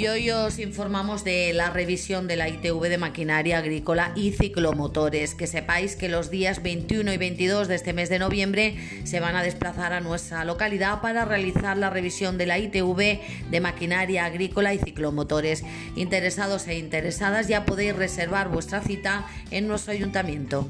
Y hoy os informamos de la revisión de la ITV de maquinaria agrícola y ciclomotores. Que sepáis que los días 21 y 22 de este mes de noviembre se van a desplazar a nuestra localidad para realizar la revisión de la ITV de maquinaria agrícola y ciclomotores. Interesados e interesadas ya podéis reservar vuestra cita en nuestro ayuntamiento.